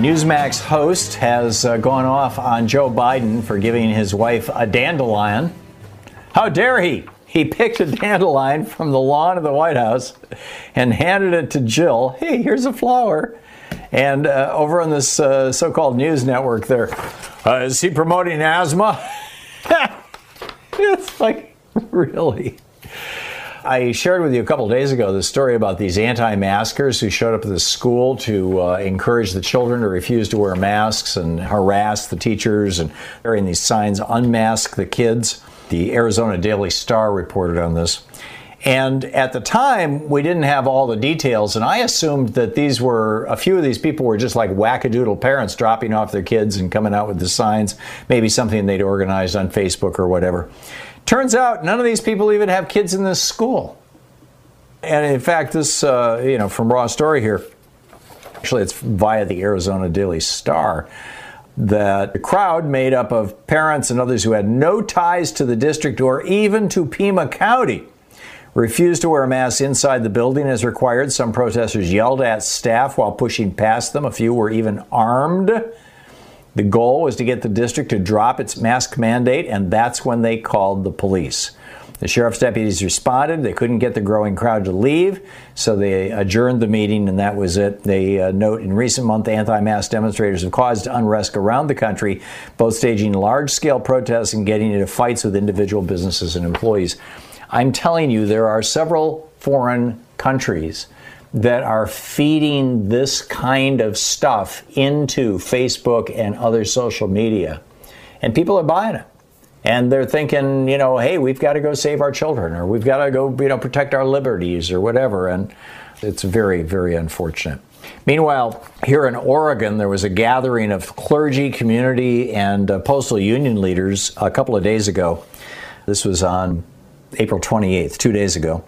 Newsmax host has uh, gone off on Joe Biden for giving his wife a dandelion. How dare he? He picked a dandelion from the lawn of the White House and handed it to Jill. Hey, here's a flower. And uh, over on this uh, so called news network, there uh, is he promoting asthma? it's like, really? I shared with you a couple days ago the story about these anti maskers who showed up at the school to uh, encourage the children to refuse to wear masks and harass the teachers and wearing these signs, unmask the kids. The Arizona Daily Star reported on this. And at the time, we didn't have all the details, and I assumed that these were a few of these people were just like wackadoodle parents dropping off their kids and coming out with the signs, maybe something they'd organized on Facebook or whatever. Turns out none of these people even have kids in this school. And in fact, this, uh, you know, from Raw Story here, actually, it's via the Arizona Daily Star, that the crowd made up of parents and others who had no ties to the district or even to Pima County refused to wear masks inside the building as required. Some protesters yelled at staff while pushing past them. A few were even armed. The goal was to get the district to drop its mask mandate, and that's when they called the police. The sheriff's deputies responded. They couldn't get the growing crowd to leave, so they adjourned the meeting, and that was it. They uh, note in recent months, anti mask demonstrators have caused unrest around the country, both staging large scale protests and getting into fights with individual businesses and employees. I'm telling you, there are several foreign countries that are feeding this kind of stuff into Facebook and other social media. And people are buying it. And they're thinking, you know, hey, we've got to go save our children or we've got to go, you know, protect our liberties or whatever. And it's very, very unfortunate. Meanwhile, here in Oregon, there was a gathering of clergy, community, and uh, postal union leaders a couple of days ago. This was on April 28th, two days ago.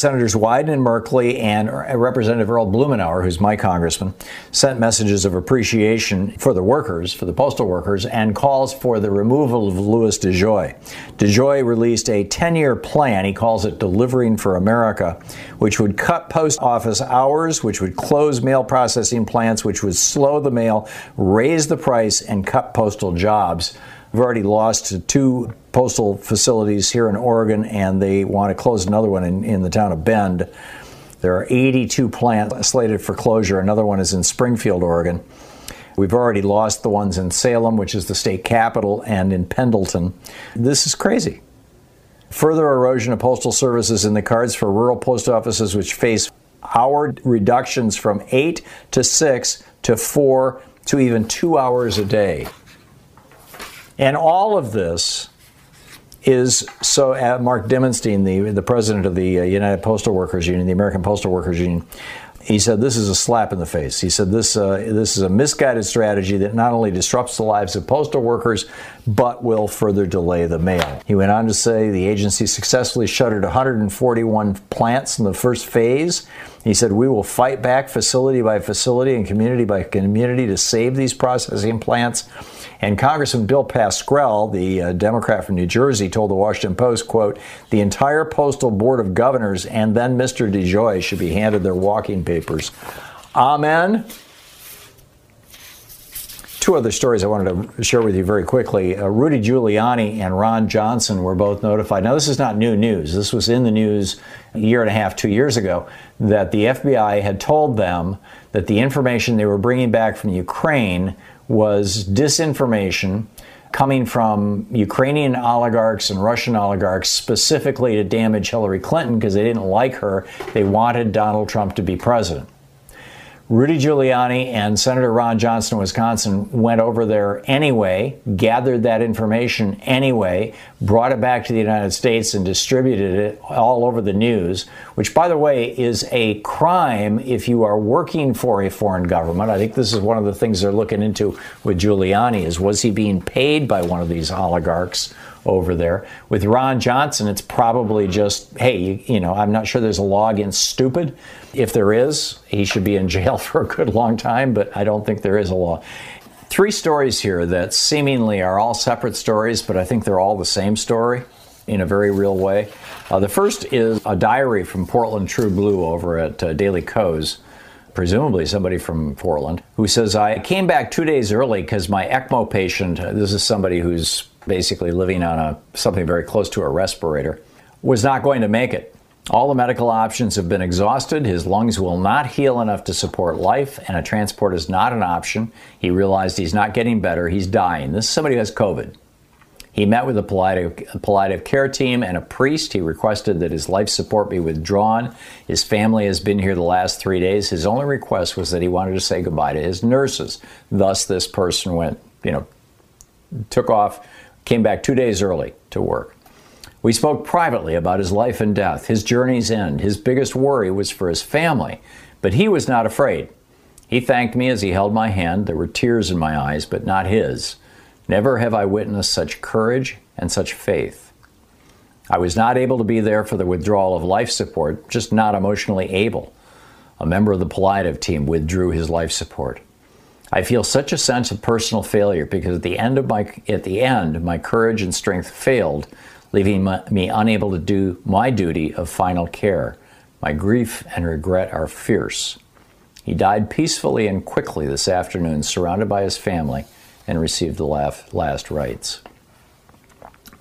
Senators Wyden and Merkley and Representative Earl Blumenauer, who's my congressman, sent messages of appreciation for the workers, for the postal workers, and calls for the removal of Louis DeJoy. DeJoy released a 10 year plan, he calls it Delivering for America, which would cut post office hours, which would close mail processing plants, which would slow the mail, raise the price, and cut postal jobs. We've already lost two postal facilities here in Oregon, and they want to close another one in, in the town of Bend. There are 82 plants slated for closure. Another one is in Springfield, Oregon. We've already lost the ones in Salem, which is the state capital, and in Pendleton. This is crazy. Further erosion of postal services in the cards for rural post offices, which face hour reductions from eight to six to four to even two hours a day. And all of this is so uh, Mark Dimondstein, the, the president of the uh, United Postal Workers Union, the American Postal Workers Union, he said this is a slap in the face. He said this uh, this is a misguided strategy that not only disrupts the lives of postal workers but will further delay the mail. He went on to say the agency successfully shuttered 141 plants in the first phase He said, We will fight back facility by facility and community by community to save these processing plants. And Congressman Bill Pascrell, the uh, Democrat from New Jersey, told the Washington Post, quote, the entire Postal Board of Governors and then Mr. DeJoy should be handed their walking papers. Amen. Two other stories I wanted to share with you very quickly. Uh, Rudy Giuliani and Ron Johnson were both notified. Now, this is not new news. This was in the news a year and a half, two years ago, that the FBI had told them that the information they were bringing back from Ukraine was disinformation coming from Ukrainian oligarchs and Russian oligarchs specifically to damage Hillary Clinton because they didn't like her. They wanted Donald Trump to be president. Rudy Giuliani and Senator Ron Johnson of Wisconsin went over there anyway, gathered that information anyway, brought it back to the United States and distributed it all over the news, which, by the way, is a crime if you are working for a foreign government. I think this is one of the things they're looking into with Giuliani is was he being paid by one of these oligarchs over there. With Ron Johnson, it's probably just, hey, you, you, know, I'm not sure there's a law against stupid. If there is, he should be in jail for a good long time, but I don't think there is a law. Three stories here that seemingly are all separate stories, but I think they're all the same story in a very real way. Uh, the first is a diary from Portland True Blue over at uh, Daily Kos presumably somebody from Portland, who says, I came back two days early because my ECMO patient, uh, this is somebody who's basically living on a something very close to a respirator, was not going to make it. All the medical options have been exhausted. His lungs will not heal enough to support life, and a transport is not an option. He realized he's not getting better. He's dying. This is somebody who has COVID. He met with a palliative, palliative care team and a priest. He requested that his life support be withdrawn. His family has been here the last three days. His only request was that he wanted to say goodbye to his nurses. Thus, this person went, you know, took off came back two days early to work. We spoke privately about his life and death, his journey's end. His biggest worry was for his family, but he was not afraid. He thanked me as he held my hand. There were tears in my eyes, but not his. Never have I witnessed such courage and such faith. I was not able to be there for the withdrawal of life support, just not emotionally able. A member of the palliative team withdrew his life support. I feel such a sense of personal failure because at the end of my at the end my courage and strength failed, leaving my, me unable to do my duty of final care. My grief and regret are fierce. He died peacefully and quickly this afternoon, surrounded by his family, and received the last rites.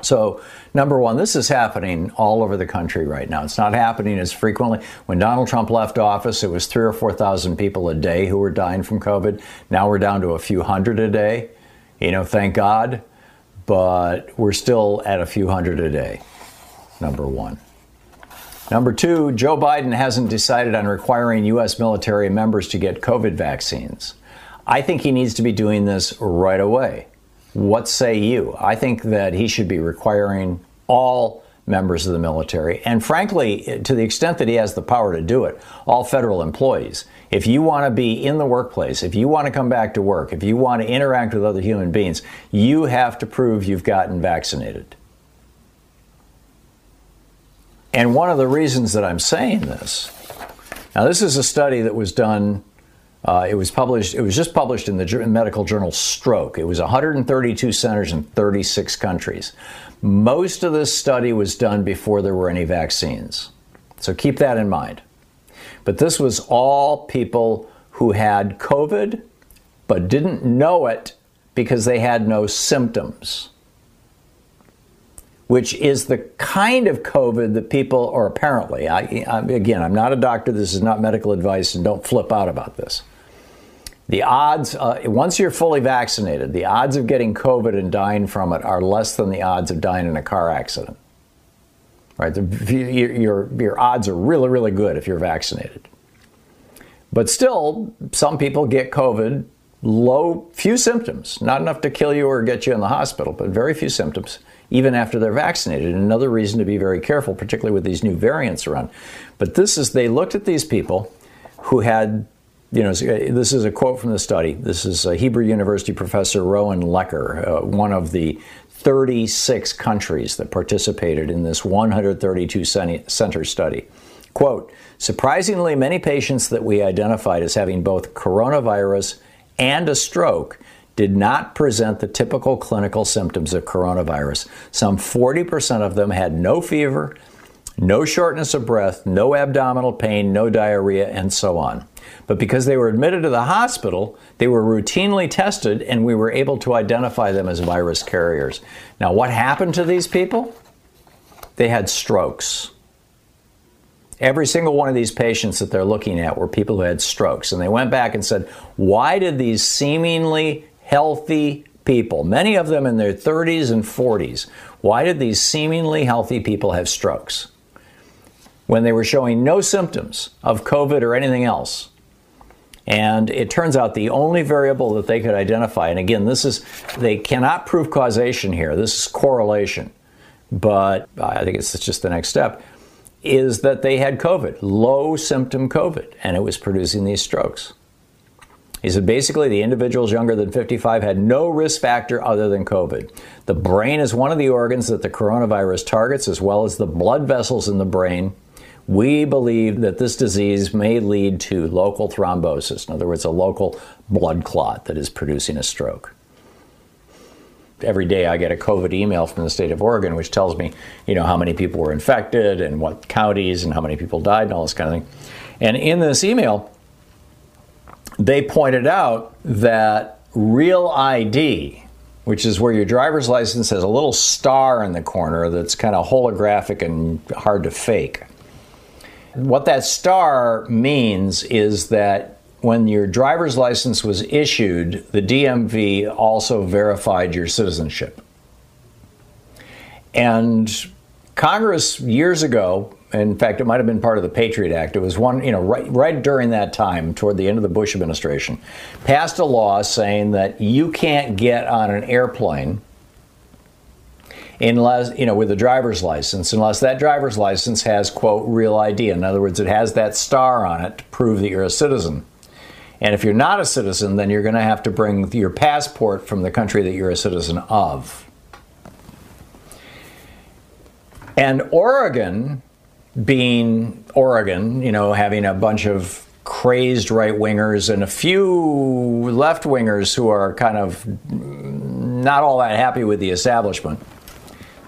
So, number one, this is happening all over the country right now. It's not happening as frequently. When Donald Trump left office, it was three or 4,000 people a day who were dying from COVID. Now we're down to a few hundred a day. You know, thank God. But we're still at a few hundred a day, number one. Number two, Joe Biden hasn't decided on requiring U.S. military members to get COVID vaccines. I think he needs to be doing this right away. What say you? I think that he should be requiring all members of the military, and frankly, to the extent that he has the power to do it, all federal employees. If you want to be in the workplace, if you want to come back to work, if you want to interact with other human beings, you have to prove you've gotten vaccinated. And one of the reasons that I'm saying this, now, this is a study that was done uh, it was published. It was just published in the medical journal Stroke. It was 132 centers in 36 countries. Most of this study was done before there were any vaccines, so keep that in mind. But this was all people who had COVID, but didn't know it because they had no symptoms. Which is the kind of COVID that people, or apparently, I, I, again, I'm not a doctor, this is not medical advice, and don't flip out about this the odds, uh, once you're fully vaccinated, the odds of getting COVID and dying from it are less than the odds of dying in a car accident. Right? Your, your odds are really, really good if you're vaccinated. But still, some people get COVID, low, few symptoms, not enough to kill you or get you in the hospital, but very few symptoms, even after they're vaccinated. Another reason to be very careful, particularly with these new variants around. But this is, they looked at these people who had you know, this is a quote from the study. This is Hebrew University professor Ronen Leker, uh, one of the 36 countries that participated in this 132 center study. Quote Surprisingly, many patients that we identified as having both coronavirus and a stroke did not present the typical clinical symptoms of coronavirus. Some 40% of them had no fever, no shortness of breath, no abdominal pain, no diarrhea, and so on. But because they were admitted to the hospital, they were routinely tested and we were able to identify them as virus carriers. Now, what happened to these people? They had strokes. Every single one of these patients that they're looking at were people who had strokes. And they went back and said, why did these seemingly healthy people, many of them in their 30s and 40s, why did these seemingly healthy people have strokes? When they were showing no symptoms of COVID or anything else. And it turns out the only variable that they could identify, and again, this is, they cannot prove causation here, this is correlation, but I think it's just the next step, is that they had COVID, low symptom COVID, and it was producing these strokes. He said basically the individuals younger than 55 had no risk factor other than COVID. The brain is one of the organs that the coronavirus targets, as well as the blood vessels in the brain. We believe that this disease may lead to local thrombosis, in other words, a local blood clot that is producing a stroke. Every day I get a COVID email from the state of Oregon, which tells me, you know, how many people were infected and what counties and how many people died and all this kind of thing. And in this email, they pointed out that real ID, which is where your driver's license has a little star in the corner that's kind of holographic and hard to fake. What that star means is that when your driver's license was issued, the DMV also verified your citizenship. And Congress years ago in fact, it might have been part of the Patriot Act. It was one, you know, right, right during that time, toward the end of the Bush administration, passed a law saying that you can't get on an airplane unless, you know, with a driver's license, unless that driver's license has, quote, real ID. In other words, it has that star on it to prove that you're a citizen. And if you're not a citizen, then you're going to have to bring your passport from the country that you're a citizen of. And Oregon being Oregon, you know, having a bunch of crazed right wingers and a few left wingers who are kind of not all that happy with the establishment,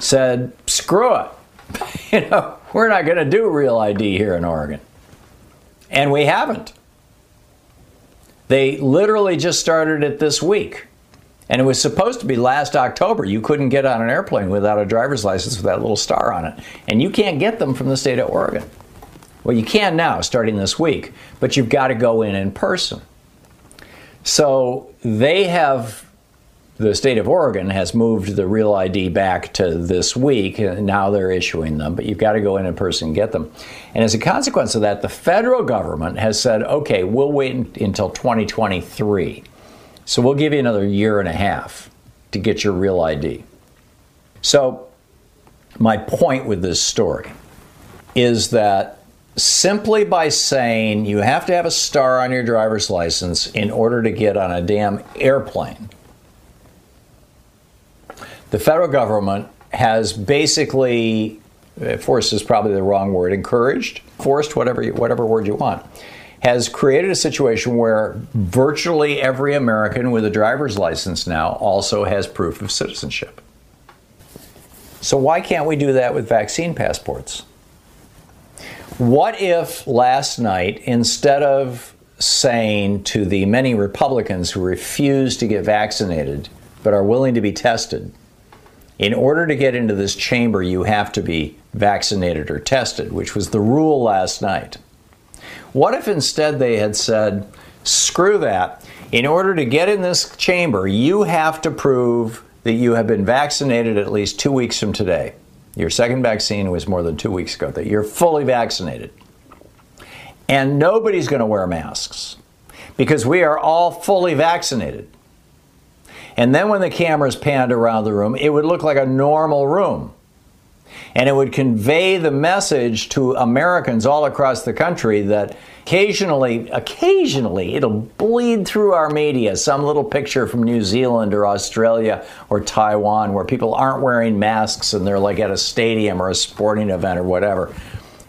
said, screw it. you know, we're not going to do real ID here in Oregon. And we haven't. They literally just started it this week. And it was supposed to be last October. You couldn't get on an airplane without a driver's license with that little star on it. And you can't get them from the state of Oregon. Well, you can now, starting this week, but you've got to go in in person. So they have, the state of Oregon has moved the Real ID back to this week, and now they're issuing them, but you've got to go in in person and get them. And as a consequence of that, the federal government has said, okay, we'll wait until 2023 so we'll give you another year and a half to get your real ID. So, my point with this story is that simply by saying you have to have a star on your driver's license in order to get on a damn airplane, the federal government has basically, uh, forced is probably the wrong word, encouraged, forced, whatever, whatever word you want, has created a situation where virtually every American with a driver's license now also has proof of citizenship. So, why can't we do that with vaccine passports? What if last night, instead of saying to the many Republicans who refuse to get vaccinated but are willing to be tested, in order to get into this chamber, you have to be vaccinated or tested, which was the rule last night. What if instead they had said, screw that. In order to get in this chamber, you have to prove that you have been vaccinated at least two weeks from today. Your second vaccine was more than two weeks ago, that you're fully vaccinated. And nobody's going to wear masks because we are all fully vaccinated. And then when the cameras panned around the room, it would look like a normal room and it would convey the message to Americans all across the country that occasionally, occasionally, it'll bleed through our media some little picture from New Zealand or Australia or Taiwan where people aren't wearing masks and they're like at a stadium or a sporting event or whatever.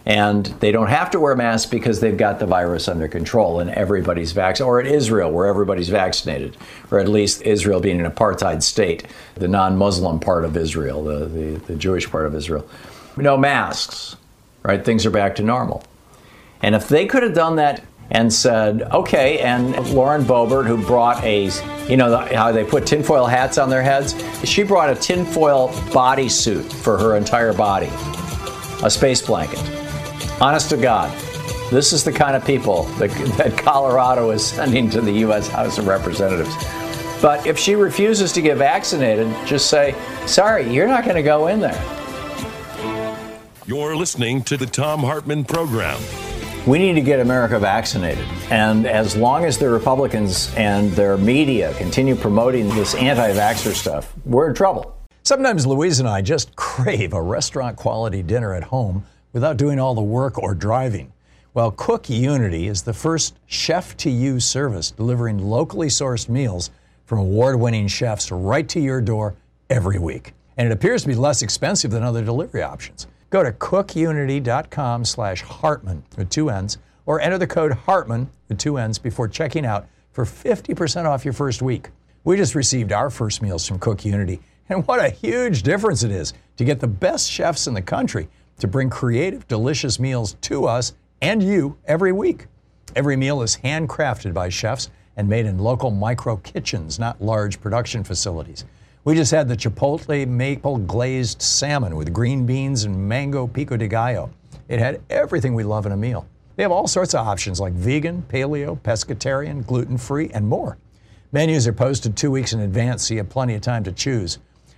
And they don't have to wear masks because they've got the virus under control and everybody's vaccinated. Or at Israel, where everybody's vaccinated, or at least Israel being an apartheid state, the non Muslim part of Israel, the, the, the Jewish part of Israel. No masks, right? Things are back to normal. And if they could have done that and said, okay, and Lauren Boebert, who brought a, you know, how they put tinfoil hats on their heads, she brought a tinfoil bodysuit for her entire body, a space blanket. Honest to God, this is the kind of people that, that Colorado is sending to the U.S. House of Representatives. But if she refuses to get vaccinated, just say, sorry, you're not going to go in there. You're listening to the Thom Hartmann Program. We need to get America vaccinated. And as long as the Republicans and their media continue promoting this anti vaxxer stuff, we're in trouble. Sometimes Louise and I just crave a restaurant quality dinner at home without doing all the work or driving. Well, Cook Unity is the first chef to you service delivering locally sourced meals from award winning chefs right to your door every week. And it appears to be less expensive than other delivery options. Go to cookunity.com slash Hartmann with two N's or enter the code Hartmann with two N's before checking out for 50% off your first week. We just received our first meals from Cook Unity, and what a huge difference it is to get the best chefs in the country to bring creative, delicious meals to us and you every week. Every meal is handcrafted by chefs and made in local micro kitchens, not large production facilities. We just had the Chipotle maple glazed salmon with green beans and mango pico de gallo. It had everything we love in a meal. They have all sorts of options like vegan, paleo, pescatarian, gluten free, and more. Menus are posted two weeks in advance, so you have plenty of time to choose.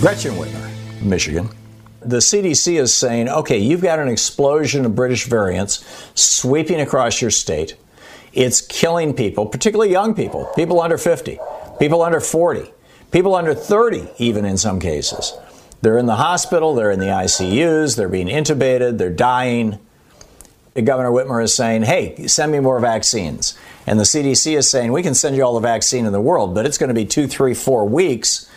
Gretchen Whitmer, Michigan. The CDC is saying, okay, you've got an explosion of British variants sweeping across your state. It's killing people, particularly young people, people under 50, people under 40 People under 30, even in some cases. They're in the hospital, they're in the ICUs, they're being intubated, they're dying. Governor Whitmer is saying, hey, send me more vaccines. And the CDC is saying, we can send you all the vaccine in the world, but it's going to be two, three, four weeks,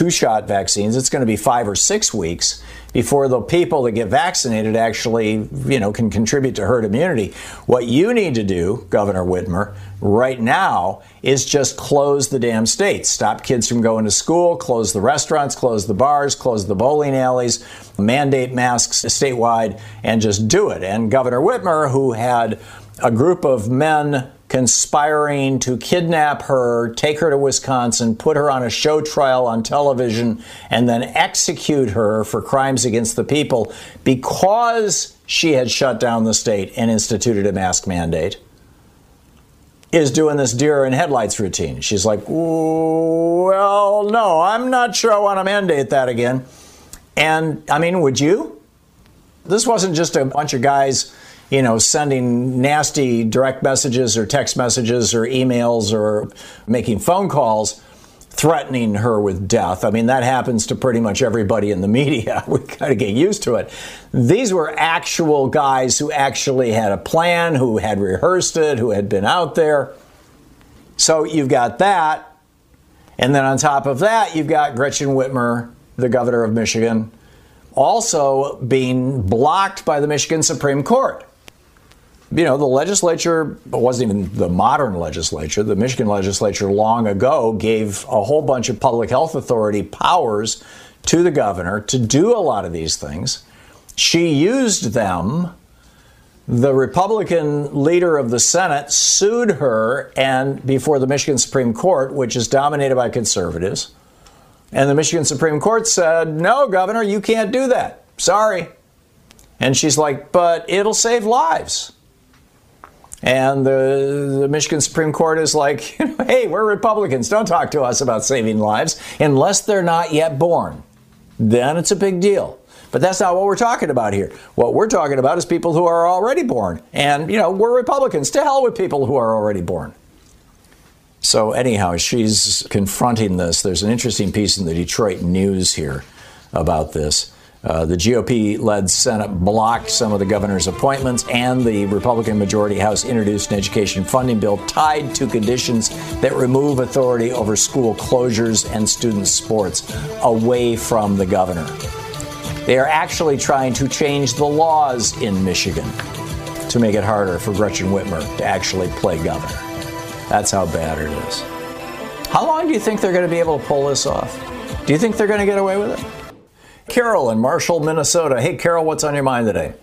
two shot vaccines. It's going to be five or six weeks before the people that get vaccinated actually, you know, can contribute to herd immunity. What you need to do, Governor Whitmer, right now is just close the damn states. Stop kids from going to school, close the restaurants, close the bars, close the bowling alleys, mandate masks statewide, and just do it. And Governor Whitmer, who had a group of men conspiring to kidnap her, take her to Wisconsin, put her on a show trial on television, and then execute her for crimes against the people because she had shut down the state and instituted a mask mandate. Is doing this deer in headlights routine. She's like, well, no, I'm not sure I want to mandate that again. And I mean, would you? This wasn't just a bunch of guys you know, sending nasty direct messages or text messages or emails or making phone calls threatening her with death. I mean, that happens to pretty much everybody in the media. We got to get used to it. These were actual guys who actually had a plan, who had rehearsed it, who had been out there. So you've got that. And then on top of that, you've got Gretchen Whitmer, the governor of Michigan, also being blocked by the Michigan Supreme Court you know, the legislature wasn't even the modern legislature. The Michigan legislature long ago gave a whole bunch of public health authority powers to the governor to do a lot of these things. She used them the Republican leader of the Senate sued her and before the Michigan Supreme Court, which is dominated by conservatives. And the Michigan Supreme Court said, "No, governor, you can't do that. Sorry." And she's like, "But it'll save lives." And the, the Michigan Supreme Court is like, "Hey, we're Republicans. Don't talk to us about saving lives unless they're not yet born. Then it's a big deal." But that's not what we're talking about here. What we're talking about is people who are already born. And, you know, we're Republicans. To hell with people who are already born. So, anyhow, she's confronting this. There's an interesting piece in the Detroit News here about this. Uh, the GOP led Senate blocked some of the governor's appointments, and the Republican majority House introduced an education funding bill tied to conditions that remove authority over school closures and student sports away from the governor. They are actually trying to change the laws in Michigan to make it harder for Gretchen Whitmer to actually play governor. That's how bad it is. How long do you think they're going to be able to pull this off? Do you think they're going to get away with it? Carol in Marshall, Minnesota. Hey, Carol, what's on your mind today?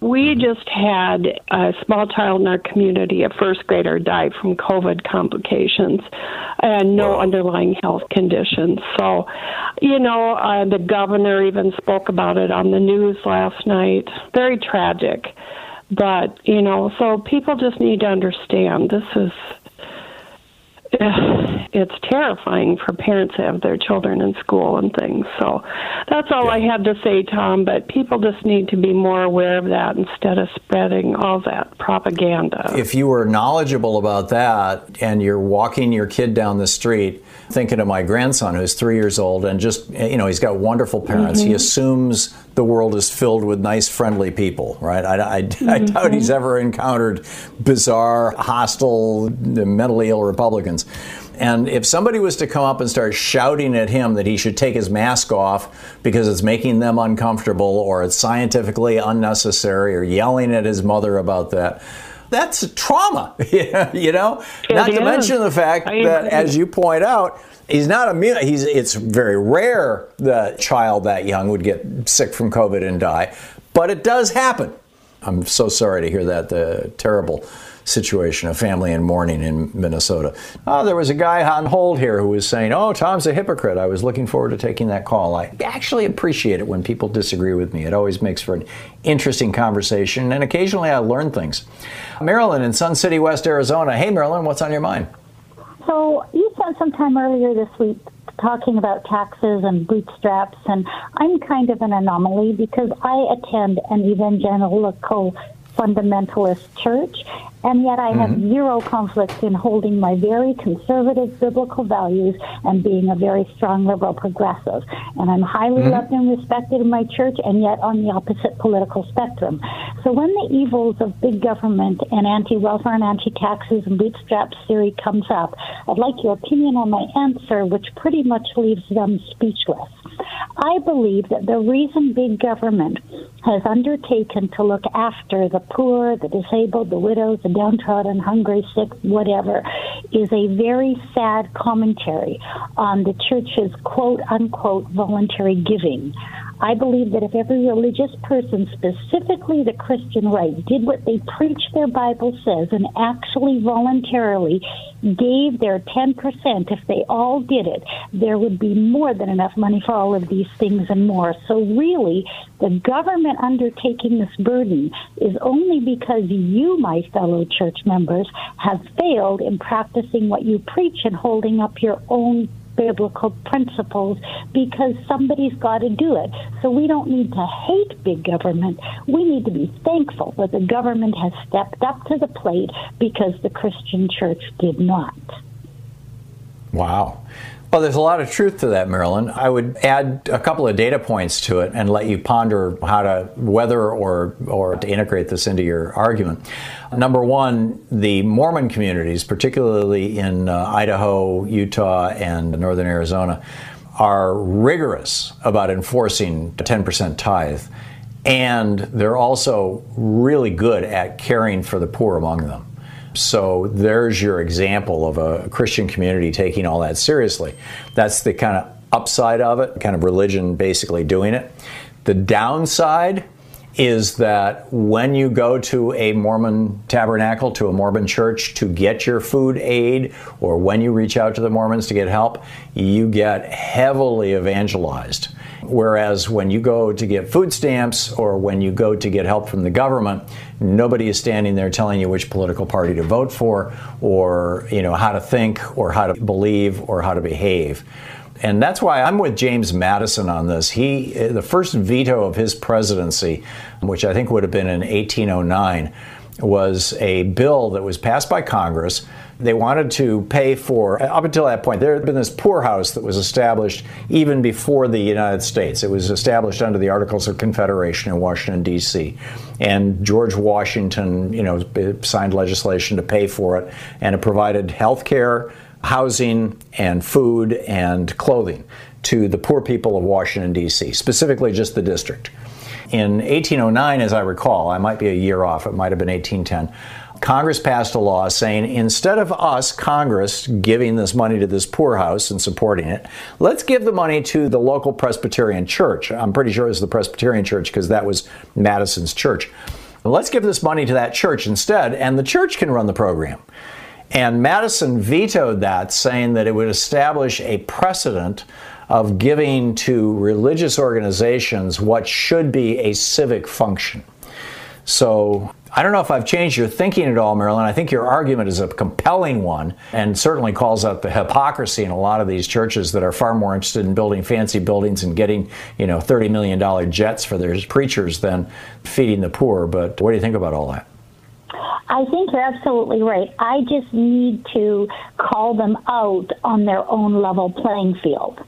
We just had a small child in our community, a first grader, die from COVID complications and no underlying health conditions. So, you know, uh, the governor even spoke about it on the news last night. Very tragic. But, you know, so people just need to understand this is it's terrifying for parents to have their children in school and things. So that's all I had to say, Tom. But people just need to be more aware of that instead of spreading all that propaganda. If you were knowledgeable about that and you're walking your kid down the street, thinking of my grandson who's three years old and just, you know, he's got wonderful parents. Mm-hmm. He assumes the world is filled with nice, friendly people, right? I, I, mm-hmm. I doubt he's ever encountered bizarre, hostile, mentally ill Republicans. And if somebody was to come up and start shouting at him that he should take his mask off because it's making them uncomfortable or it's scientifically unnecessary or yelling at his mother about that, that's trauma, you know? Not to mention the fact that, as you point out, he's not immune. He's it's very rare that a child that young would get sick from COVID and die, but it does happen. I'm so sorry to hear that. The terrible situation, a family in mourning in Minnesota. Oh, there was a guy on hold here who was saying, Oh, Tom's a hypocrite. I was looking forward to taking that call. I actually appreciate it when people disagree with me. It always makes for an interesting conversation, and occasionally I learn things. Marilyn in Sun City, West Arizona. Hey, Marilyn, what's on your mind? So, you spent some time earlier this week talking about taxes and bootstraps, and I'm kind of an anomaly because I attend an evangelical fundamentalist church, and yet I have mm-hmm. zero conflict in holding my very conservative biblical values and being a very strong liberal progressive. And I'm highly mm-hmm. loved and respected in my church, and yet on the opposite political spectrum. So when the evils of big government and anti welfare and anti taxes and bootstraps theory comes up, I'd like your opinion on my answer, which pretty much leaves them speechless. I believe that the reason big government has undertaken to look after the poor, the disabled, the widows, the downtrodden, hungry, sick, whatever, is a very sad commentary on the church's quote unquote voluntary giving. I believe that if every religious person, specifically the Christian right, did what they preach their Bible says and actually voluntarily gave their 10%, if they all did it, there would be more than enough money for all of these things and more. So, really, the government undertaking this burden is only because you, my fellow church members, have failed in practicing what you preach and holding up your own biblical principles because somebody's got to do it. So we don't need to hate big government. We need to be thankful that the government has stepped up to the plate because the Christian church did not. Wow. Well, there's a lot of truth to that, Marilyn. I would add a couple of data points to it and let you ponder how to whether or or to integrate this into your argument. Number one, the Mormon communities, particularly in uh, Idaho, Utah, and northern Arizona, are rigorous about enforcing a 10% tithe, and they're also really good at caring for the poor among them. So there's your example of a Christian community taking all that seriously. That's the kind of upside of it, kind of religion basically doing it. The downside is that when you go to a Mormon tabernacle, to a Mormon church to get your food aid, or when you reach out to the Mormons to get help, you get heavily evangelized. Whereas when you go to get food stamps or when you go to get help from the government, nobody is standing there telling you which political party to vote for or you know how to think or how to believe or how to behave. And that's why I'm with James Madison on this. He, the first veto of his presidency, which I think would have been in 1809, was a bill that was passed by Congress. They wanted to pay for, up until that point, there had been this poorhouse that was established even before the United States. It was established under the Articles of Confederation in Washington, D.C. And George Washington, you know, signed legislation to pay for it, and it provided health care housing and food and clothing to the poor people of Washington, D.C., specifically just the district. In 1809, as I recall, I might be a year off, it might have been 1810. Congress passed a law saying instead of us, Congress, giving this money to this poorhouse and supporting it, let's give the money to the local Presbyterian church. I'm pretty sure it was the Presbyterian church because that was Madison's church. Let's give this money to that church instead, and the church can run the program. And Madison vetoed that, saying that it would establish a precedent of giving to religious organizations what should be a civic function. So I don't know if I've changed your thinking at all, Marilyn. I think your argument is a compelling one and certainly calls out the hypocrisy in a lot of these churches that are far more interested in building fancy buildings and getting, you know, $30 million jets for their preachers than feeding the poor. But what do you think about all that? I think you're absolutely right. I just need to call them out on their own level playing field.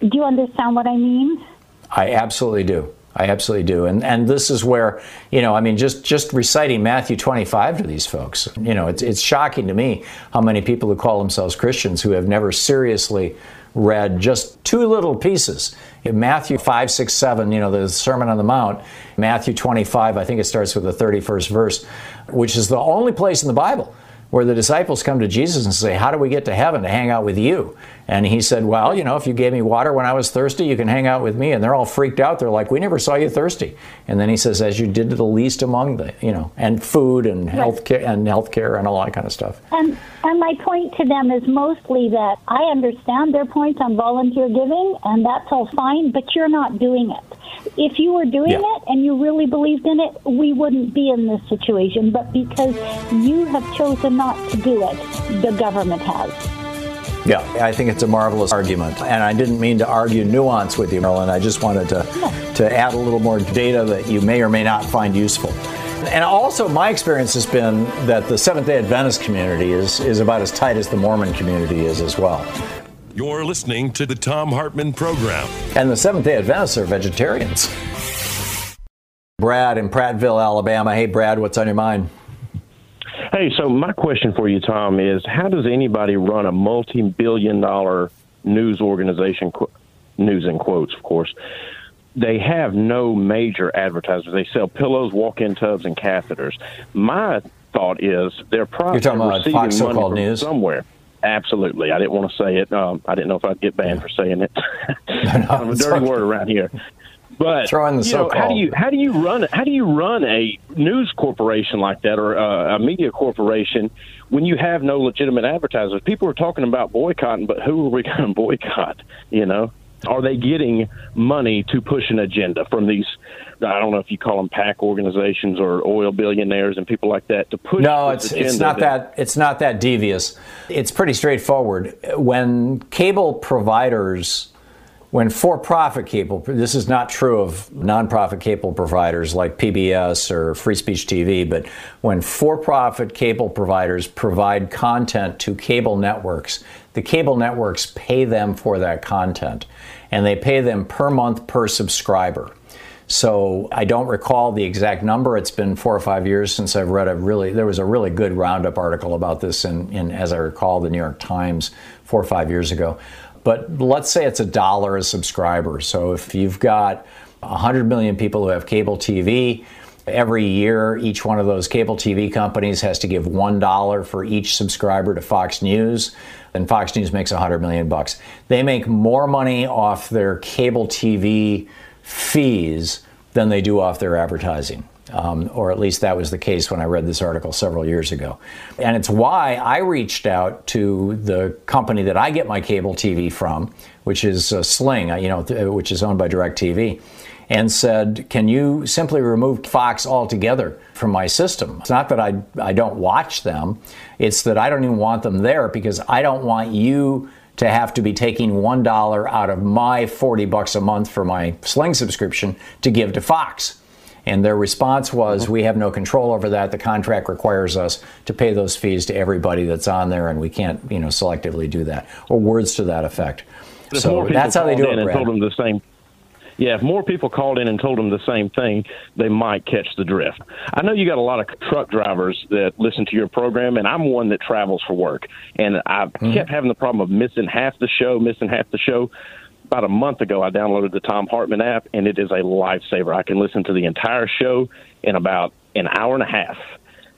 Do you understand what I mean? I absolutely do. I absolutely do. And and this is where, you know, I mean just just reciting Matthew 25 to these folks. You know, it's it's shocking to me how many people who call themselves Christians who have never seriously read just two little pieces. In Matthew 5, 6, 7, you know, the Sermon on the Mount, Matthew 25, I think it starts with the 31st verse, which is the only place in the Bible where the disciples come to Jesus and say, How do we get to heaven to hang out with you? And he said, Well, you know, if you gave me water when I was thirsty, you can hang out with me. And they're all freaked out. They're like, We never saw you thirsty. And then he says, As you did to the least among the, you know, and food and health care and health care and all that kind of stuff. And and my point to them is mostly that I understand their point on volunteer giving, and that's all fine, but you're not doing it. If you were doing Yeah. it and you really believed in it, we wouldn't be in this situation. But because you have chosen not to do it, the government has. Yeah, I think it's a marvelous argument. And I didn't mean to argue nuance with you, Marilyn. I just wanted to, to add a little more data that you may or may not find useful. And also, my experience has been that the Seventh day Adventist community is, is about as tight as the Mormon community is as well. You're listening to the Thom Hartmann Program. And the Seventh day Adventists are vegetarians. Brad in Prattville, Alabama. Hey, Brad, what's on your mind? Hey, so my question for you, Tom, is how does anybody run a multi-billion dollar news organization, qu- news in quotes, of course? They have no major advertisers. They sell pillows, walk-in tubs, and catheters. My thought is they're probably You're talking about receiving money from News? somewhere. Absolutely. I didn't want to say it. Um, I didn't know if I'd get banned for saying it. kind of a dirty okay. word around here. But Throw in the you know, how do you how do you run how do you run a news corporation like that or uh, a media corporation when you have no legitimate advertisers? People are talking about boycotting, but who are we going to boycott? You know, are they getting money to push an agenda from these? I don't know if you call them PAC organizations or oil billionaires and people like that to push. No, it's it's not that it's not that devious. It's pretty straightforward. When cable providers when for-profit cable this is not true of nonprofit cable providers like PBS or Free Speech TV, but when for-profit cable providers provide content to cable networks, the cable networks pay them for that content and they pay them per month per subscriber. So I don't recall the exact number. It's been four or five years since I've read a really. There was a really good roundup article about this in, in as I recall, the New York Times four or five years ago. But let's say it's a dollar a subscriber. So if you've got 100 million people who have cable TV, every year each one of those cable TV companies has to give one dollar for each subscriber to Fox News. And Fox News makes 100 million bucks. They make more money off their cable TV fees than they do off their advertising. Um, or at least that was the case when I read this article several years ago. And it's why I reached out to the company that I get my cable TV from, which is uh, Sling, uh, you know, th- which is owned by DirecTV, and said, "Can you simply remove Fox altogether from my system?" It's not that I I don't watch them; it's that I don't even want them there because I don't want you to have to be taking one dollar out of my 40 bucks a month for my Sling subscription to give to Fox. And their response was, We have no control over that. The contract requires us to pay those fees to everybody that's on there, and we can't, you know, selectively do that. Or words to that effect. So that's how they do it. in and told them the same. Yeah, if more people called in and told them the same thing, they might catch the drift. I know you got a lot of truck drivers that listen to your program, and I'm one that travels for work, and I Mm-hmm. kept having the problem of missing half the show, missing half the show. About a month ago, I downloaded the Thom Hartmann app, and it is a lifesaver. I can listen to the entire show in about an hour and a half.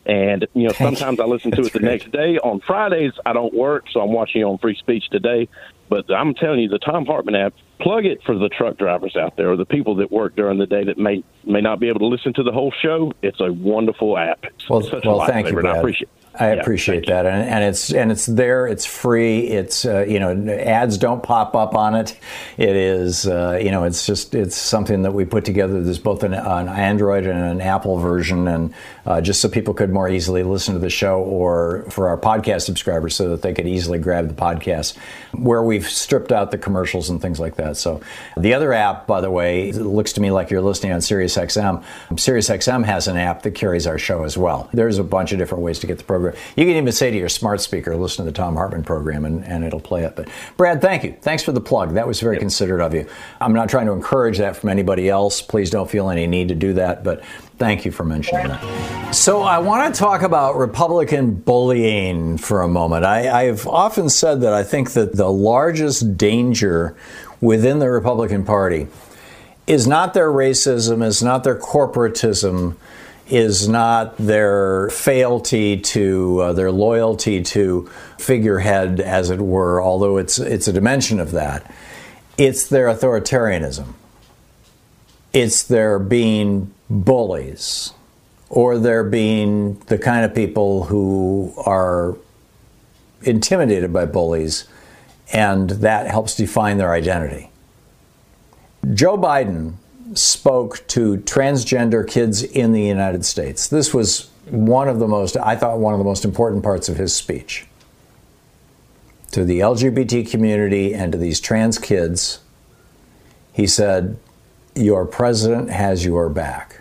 And you know, sometimes I listen to it the great. next day. On Fridays, I don't work, so I'm watching it on Free Speech today. But I'm telling you, the Thom Hartmann app, plug it for the truck drivers out there or the people that work during the day that may may not be able to listen to the whole show. It's a wonderful app. It's Well, such well, a thank you, Brad. I appreciate. I Yeah, appreciate that, and, and it's and it's there. It's free. It's uh, you know ads don't pop up on it. It is uh, you know it's just it's something that we put together. There's both an, an Android and an Apple version, and uh, just so people could more easily listen to the show, or for our podcast subscribers, so that they could easily grab the podcast, where we've stripped out the commercials and things like that. So the other app, by the way, it looks to me like you're listening on SiriusXM. SiriusXM has an app that carries our show as well. There's a bunch of different ways to get the program. You can even say to your smart speaker, listen to the Thom Hartmann program, and, and it'll play it. But Brad, thank you. Thanks for the plug. That was very considerate of you. I'm not trying to encourage that from anybody else. Please don't feel any need to do that. But thank you for mentioning that. So I want to talk about Republican bullying for a moment. I, I've often said that I think that the largest danger within the Republican Party is not their racism, is not their corporatism, is not their fealty to uh, their loyalty to figurehead, as it were, although it's it's a dimension of that. It's their authoritarianism. It's their being bullies, or they're being the kind of people who are intimidated by bullies, and that helps define their identity. Joe Biden spoke to transgender kids in the United States. This was one of the most, I thought, one of the most important parts of his speech. To the LGBT community and to these trans kids, he said, Your president has your back.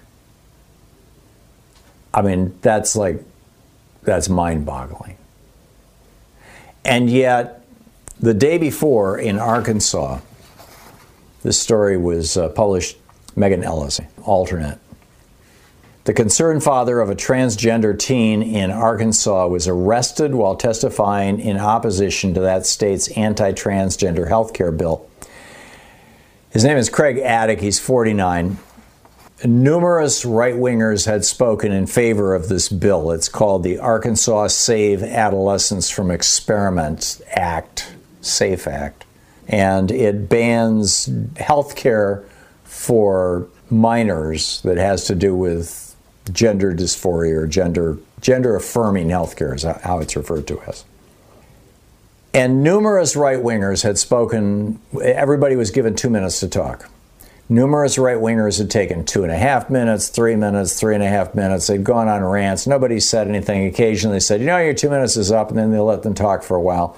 I mean, that's like, that's mind boggling. And yet, the day before in Arkansas, this story was uh, published, Megan Ellis, AlterNet. The concerned father of a transgender teen in Arkansas was arrested while testifying in opposition to that state's anti transgender health care bill. His name is Craig Addick. He's 49. Numerous right wingers had spoken in favor of this bill. It's called the Arkansas Save Adolescents from Experiment Act, SAFE Act. And it bans health care for minors that has to do with gender dysphoria or gender gender affirming healthcare is how it's referred to as. And numerous right wingers had spoken, everybody was given two minutes to talk. Numerous right wingers had taken two and a half minutes, three minutes, three and a half minutes. They'd gone on rants. Nobody said anything. Occasionally they said, you know, your two minutes is up, and then they let them talk for a while.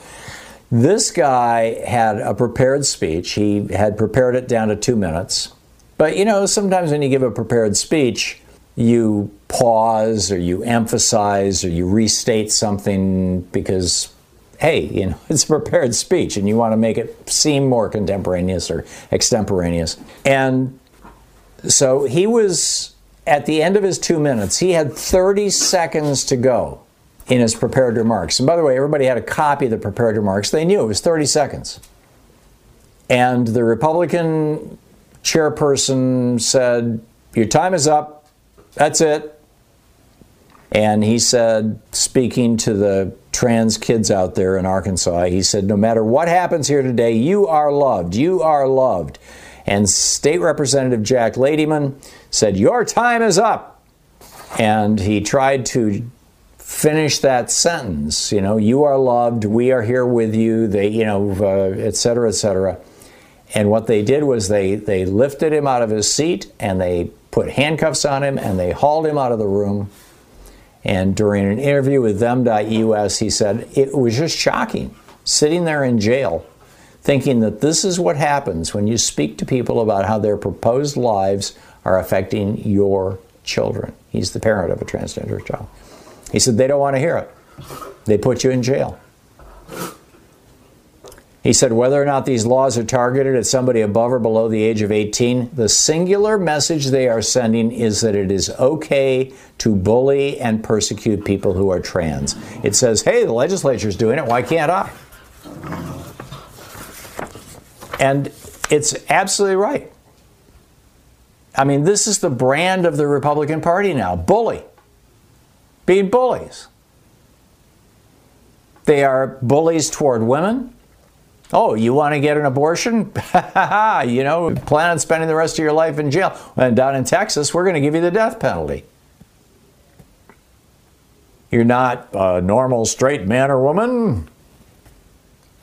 This guy had a prepared speech. He had prepared it down to two minutes. But you know, sometimes when you give a prepared speech, you pause or you emphasize or you restate something because, hey, you know, it's a prepared speech and you want to make it seem more contemporaneous or extemporaneous. And so he was at the end of his two minutes, he had 30 seconds to go in his prepared remarks. And by the way, everybody had a copy of the prepared remarks. They knew it was 30 seconds. And the Republican chairperson said, Your time is up. That's it. And he said, speaking to the trans kids out there in Arkansas, he said, No matter what happens here today, you are loved. You are loved. And State Representative Jack Ladyman said, Your time is up. And he tried to finish that sentence. You know, you are loved, we are here with you, they, you know, uh, et cetera, et cetera. And what they did was they, they lifted him out of his seat and they put handcuffs on him and they hauled him out of the room. And during an interview with them.us, he said, It was just shocking sitting there in jail thinking that this is what happens when you speak to people about how their proposed lives are affecting your children. He's the parent of a transgender child. He said, They don't want to hear it. They put you in jail. He said whether or not these laws are targeted at somebody above or below the age of 18, the singular message they are sending is that it is okay to bully and persecute people who are trans. It says, hey, the legislature's doing it, why can't I? And it's absolutely right. I mean, this is the brand of the Republican Party now bully, being bullies. They are bullies toward women. Oh, you want to get an abortion? you know, plan on spending the rest of your life in jail. And down in Texas, we're going to give you the death penalty. You're not a normal straight man or woman.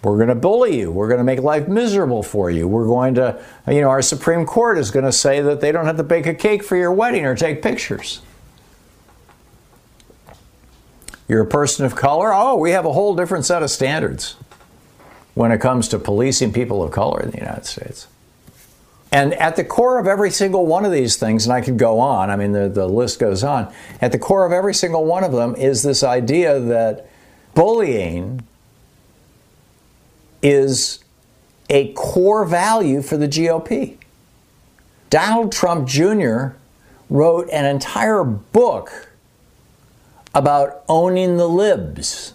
We're going to bully you. We're going to make life miserable for you. We're going to, you know, our Supreme Court is going to say that they don't have to bake a cake for your wedding or take pictures. You're a person of color? Oh, we have a whole different set of standards when it comes to policing people of color in the United States. And at the core of every single one of these things, and I could go on, I mean, the, the list goes on, at the core of every single one of them is this idea that bullying is a core value for the GOP. Donald Trump Jr. wrote an entire book about owning the libs.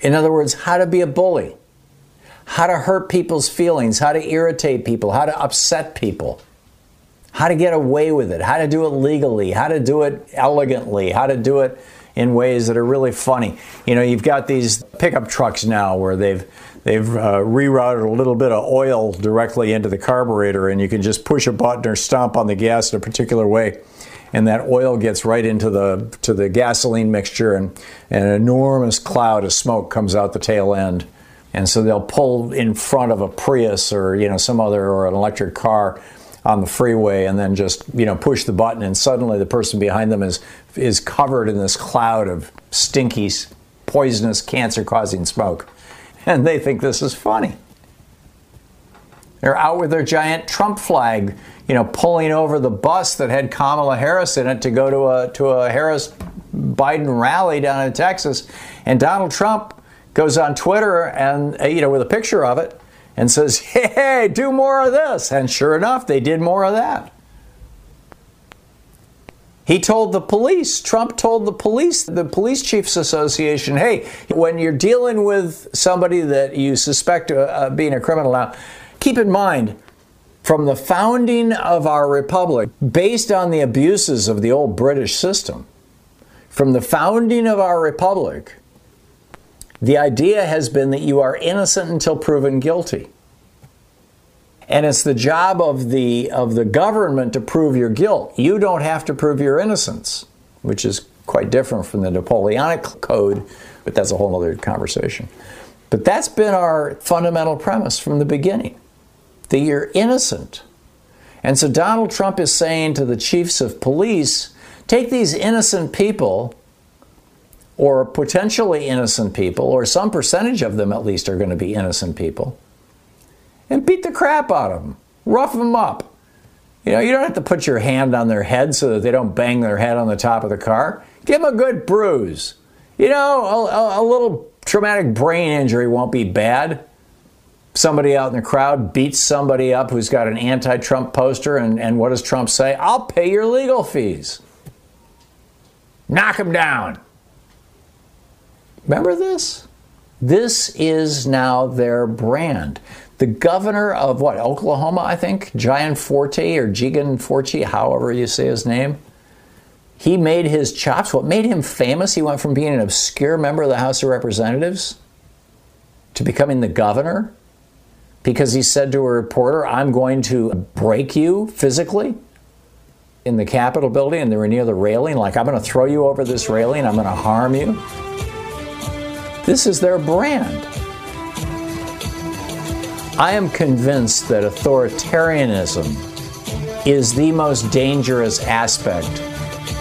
In other words, how to be a bully, how to hurt people's feelings, how to irritate people, how to upset people, how to get away with it, how to do it legally, how to do it elegantly, how to do it in ways that are really funny. You know, you've got these pickup trucks now where they've they've uh, rerouted a little bit of oil directly into the carburetor, and you can just push a button or stomp on the gas in a particular way and that oil gets right into the to the gasoline mixture and, an enormous cloud of smoke comes out the tail end. And so they'll pull in front of a Prius or you know some other or an electric car on the freeway and then just you know push the button and suddenly the person behind them is is covered in this cloud of stinky poisonous cancer causing smoke. And they think this is funny they're out with their giant Trump flag you know, pulling over the bus that had Kamala Harris in it to go to a to a Harris Biden rally down in Texas, and Donald Trump goes on Twitter and uh, you know with a picture of it and says, "Hey, do more of this." And sure enough, they did more of that. He told the police, Trump told the police, the Police Chiefs Association, hey, when you're dealing with somebody that you suspect of uh, being a criminal now, keep in mind from the founding of our republic, based on the abuses of the old British system, from the founding of our republic, the idea has been that you are innocent until proven guilty. And it's the job of the, of the government to prove your guilt. You don't have to prove your innocence, which is quite different from the Napoleonic Code, but that's a whole other conversation. But that's been our fundamental premise from the beginning that you're innocent. And so Donald Trump is saying to the chiefs of police take these innocent people, or potentially innocent people, or some percentage of them at least are going to be innocent people, and beat the crap out of them, rough them up. You know, you don't have to put your hand on their head so that they don't bang their head on the top of the car. Give them a good bruise. You know, a, a little traumatic brain injury won't be bad somebody out in the crowd beats somebody up who's got an anti Trump poster, and, and what does Trump say? I'll pay your legal fees. Knock him down. Remember this? This is now their brand. The governor of what, Oklahoma, I think, Gianforte or Giganforte, however you say his name, he made his chops. What made him famous, he went from being an obscure member of the House of Representatives to becoming the governor because he said to a reporter, I'm going to break you physically in the Capitol building and they were near the railing, like, I'm going to throw you over this railing, I'm going to harm you. This is their brand. I am convinced that authoritarianism is the most dangerous aspect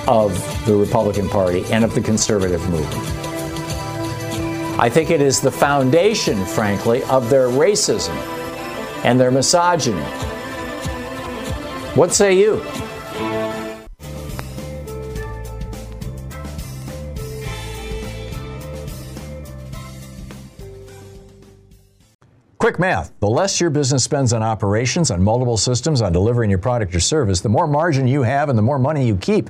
of the Republican Party and of the conservative movement. I think it is the foundation, frankly, of their racism and their misogyny. What say you? Quick math. The less your business spends on operations, on multiple systems, on delivering your product or service, the more margin you have and the more money you keep.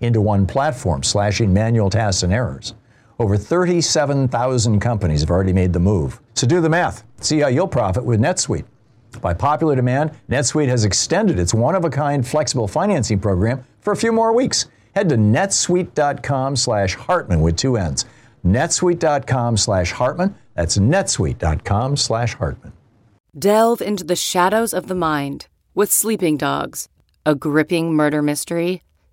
into one platform, slashing manual tasks and errors. Over 37,000 companies have already made the move. So do the math. See how you'll profit with NetSuite. By popular demand, NetSuite has extended its one-of-a-kind flexible financing program for a few more weeks. Head to netsuite.com slash Hartmann with two N's. netsuite.com slash Hartmann. That's netsuite.com slash Hartmann. Delve into the shadows of the mind with Sleeping Dogs, a gripping murder mystery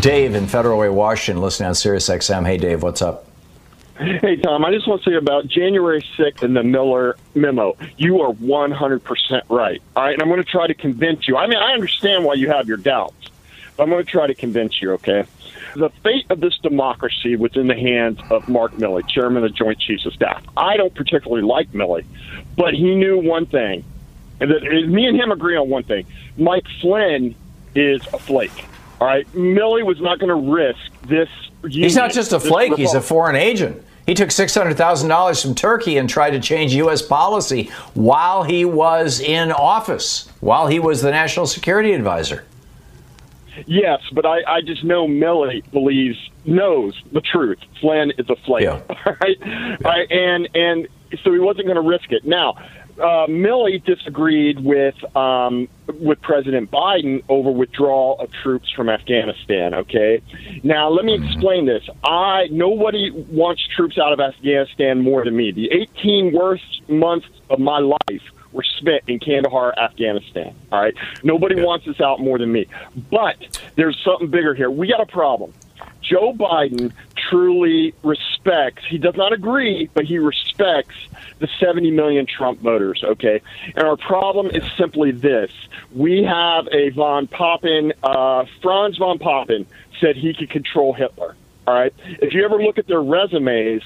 Dave in Federal Way, Washington, listening on Sirius XM. Hey, Dave, what's up? Hey, Thom, I just want to say about January 6th and the Miller memo. You are 100% right. All right, and I'm going to try to convince you. I mean, I understand why you have your doubts, but I'm going to try to convince you, okay? The fate of this democracy was in the hands of Mark Milley, chairman of the Joint Chiefs of Staff. I don't particularly like Milley, but he knew one thing. And that me and him agree on one thing. Mike Flynn is a flake. All right, Milley was not going to risk this. Union, He's not just a flake, he's a foreign agent. He took $600,000 from Turkey and tried to change U.S. policy while he was in office, while he was the national security advisor. Yes, but I, I just know Milley believes, knows the truth. Flynn is a flake. Yeah. All right? Yeah. All right? And, and so he wasn't going to risk it. Now, uh, Milley disagreed with um, with President Biden over withdrawal of troops from Afghanistan. Okay, now let me explain this. I nobody wants troops out of Afghanistan more than me. The 18 worst months of my life were spent in Kandahar, Afghanistan. All right, nobody yeah. wants us out more than me. But there's something bigger here. We got a problem. Joe Biden truly respects, he does not agree, but he respects the 70 million Trump voters, okay? And our problem is simply this. We have a von Papen, uh, Franz von Papen said he could control Hitler, all right? If you ever look at their resumes,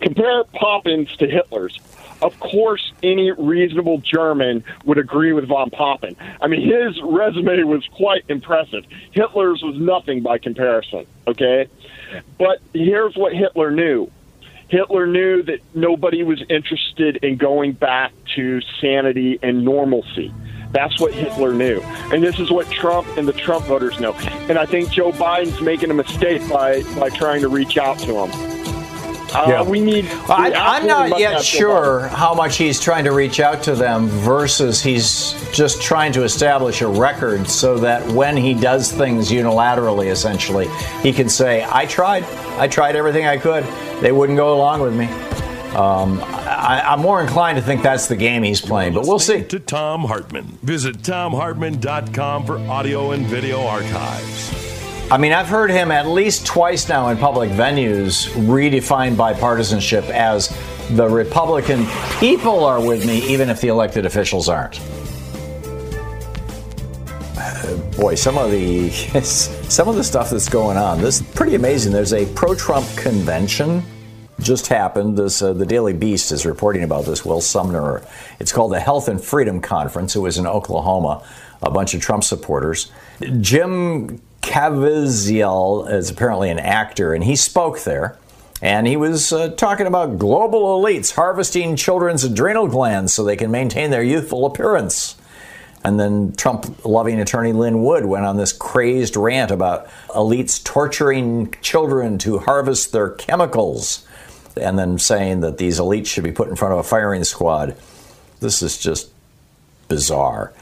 compare Papen's to Hitler's of course, any reasonable German would agree with von Papen. I mean, his resume was quite impressive. Hitler's was nothing by comparison, okay? But here's what Hitler knew Hitler knew that nobody was interested in going back to sanity and normalcy. That's what Hitler knew. And this is what Trump and the Trump voters know. And I think Joe Biden's making a mistake by, by trying to reach out to them. Uh, Yeah. We need. Well, I, we I'm not yet have sure how much he's trying to reach out to them versus he's just trying to establish a record so that when he does things unilaterally, essentially, he can say, I tried. I tried everything I could. They wouldn't go along with me. Um, I, I'm more inclined to think that's the game he's playing, but we'll see. To Thom Hartmann. Visit thomhartmann.com for audio and video archives. I mean, I've heard him at least twice now in public venues redefine bipartisanship as the Republican people are with me, even if the elected officials aren't. Uh, boy, some of the some of the stuff that's going on, this is pretty amazing. There's a pro-Trump convention just happened. This uh, the Daily Beast is reporting about this. Will Sommer. It's called the Health and Freedom Conference. It was in Oklahoma. A bunch of Trump supporters. Jim Caviezel is apparently an actor, and he spoke there. And he was uh, talking about global elites harvesting children's adrenal glands so they can maintain their youthful appearance. And then Trump loving attorney Lin Wood went on this crazed rant about elites torturing children to harvest their chemicals. And then saying that these elites should be put in front of a firing squad. This is just bizarre.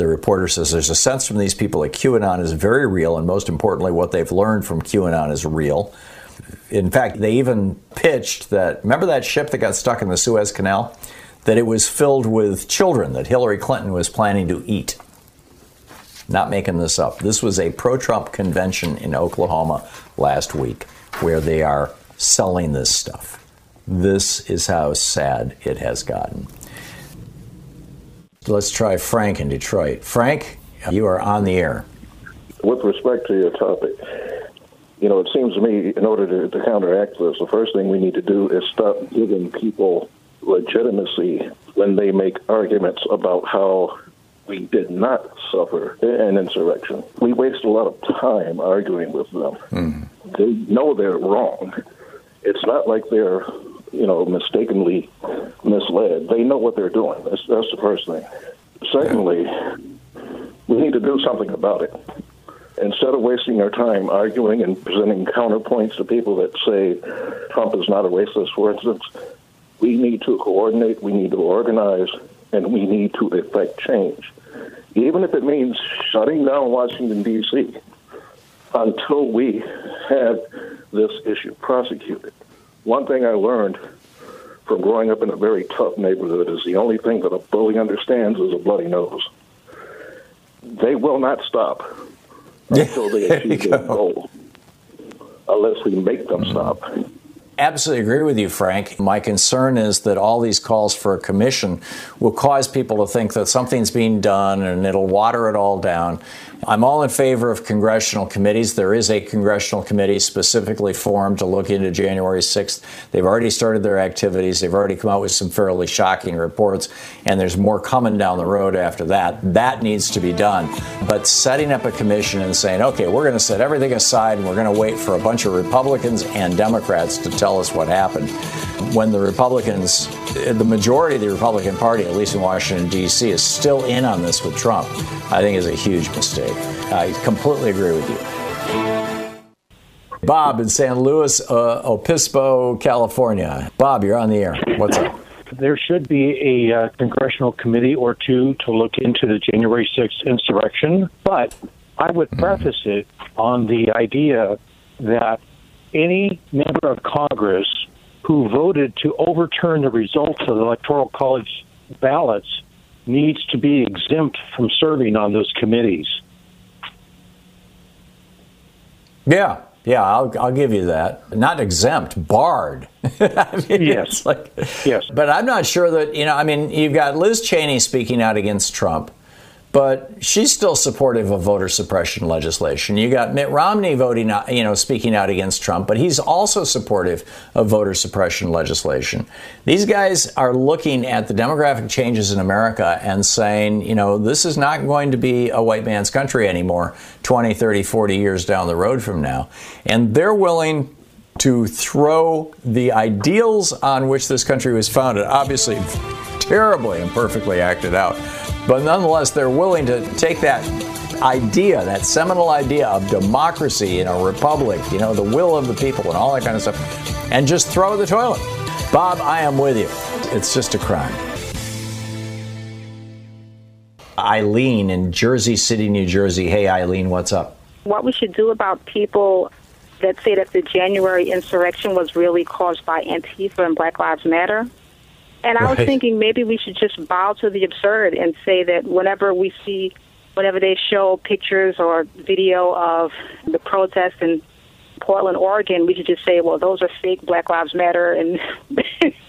The reporter says there's a sense from these people that QAnon is very real, and most importantly, what they've learned from QAnon is real. In fact, they even pitched that remember that ship that got stuck in the Suez Canal? That it was filled with children that Hillary Clinton was planning to eat. Not making this up. This was a pro Trump convention in Oklahoma last week where they are selling this stuff. This is how sad it has gotten. Let's try Frank in Detroit. Frank, you are on the air. With respect to your topic, you know, it seems to me in order to, to counteract this, the first thing we need to do is stop giving people legitimacy when they make arguments about how we did not suffer an insurrection. We waste a lot of time arguing with them. Hmm. They know they're wrong. It's not like they're, you know, mistakenly misled. They know what they're doing. That's, that's the first thing. Secondly, we need to do something about it. Instead of wasting our time arguing and presenting counterpoints to people that say Trump is not a racist, for instance, we need to coordinate, we need to organize, and we need to effect change. Even if it means shutting down Washington, D.C., until we have this issue prosecuted. One thing I learned from growing up in a very tough neighborhood is the only thing that a bully understands is a bloody nose. They will not stop until they achieve their goal, unless we make them mm. stop. Absolutely agree with you, Frank. My concern is that all these calls for a commission will cause people to think that something's being done and it'll water it all down. I'm all in favor of congressional committees. There is a congressional committee specifically formed to look into January 6th. They've already started their activities. They've already come out with some fairly shocking reports, and there's more coming down the road after that. That needs to be done. But setting up a commission and saying, okay, we're going to set everything aside and we're going to wait for a bunch of Republicans and Democrats to tell us what happened. When the Republicans, the majority of the Republican Party, at least in Washington, D.C., is still in on this with Trump, I think is a huge mistake. I completely agree with you. Bob in San Luis uh, Obispo, California. Bob, you're on the air. What's up? There should be a uh, congressional committee or two to look into the January 6th insurrection, but I would preface it on the idea that any member of Congress who voted to overturn the results of the Electoral College ballots needs to be exempt from serving on those committees. Yeah, yeah, I'll, I'll give you that. Not exempt, barred. I mean, yes, like, yes. But I'm not sure that you know. I mean, you've got Liz Cheney speaking out against Trump, but she's still supportive of voter suppression legislation. You got Mitt Romney voting, you know, speaking out against Trump, but he's also supportive of voter suppression legislation. These guys are looking at the demographic changes in America and saying, you know, this is not going to be a white man's country anymore 20, 30, 40 years down the road from now. And they're willing to throw the ideals on which this country was founded, obviously terribly and perfectly acted out, But nonetheless, they're willing to take that idea, that seminal idea of democracy in a republic, you know, the will of the people and all that kind of stuff, and just throw the toilet. Bob, I am with you. It's just a crime. Eileen in Jersey City, New Jersey. Hey, Eileen, what's up? What we should do about people that say that the January insurrection was really caused by Antifa and Black Lives Matter. And I was thinking maybe we should just bow to the absurd and say that whenever we see, whenever they show pictures or video of the protests in Portland, Oregon, we should just say, well, those are fake Black Lives Matter and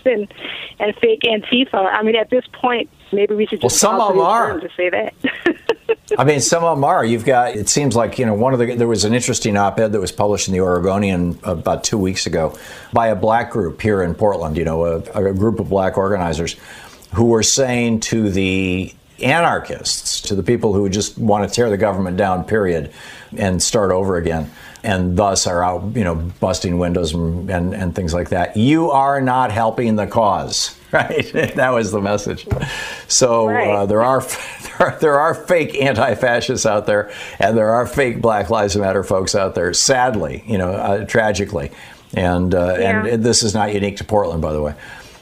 and, and fake Antifa. I mean, at this point, maybe we should Well, just some bow of to them are. to say that. I mean, some of them are. You've got. It seems like you know one of the. There was an interesting op-ed that was published in the Oregonian about two weeks ago by a black group here in Portland. You know, a, a group of black organizers who were saying to the anarchists, to the people who just want to tear the government down, period, and start over again, and thus are out, you know, busting windows and, and, and things like that. You are not helping the cause, right? that was the message. So uh, there are there are there are fake anti-fascists out there, and there are fake Black Lives Matter folks out there. Sadly, you know, uh, tragically, and uh, Yeah. and this is not unique to Portland, by the way.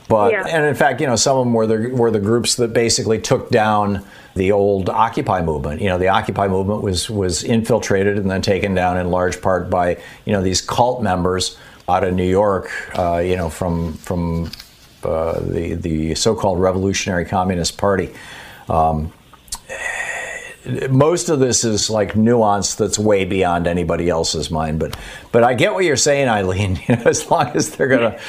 But Yeah. and in fact, you know, some of them were the were the groups that basically took down the old Occupy movement. You know, the Occupy movement was was infiltrated and then taken down in large part by you know these cult members out of New York. Uh, you know, from from uh, the the so-called Revolutionary Communist Party. Um, most of this is like nuance that's way beyond anybody else's mind. But but I get what you're saying, Eileen. You know, as long as they're gonna,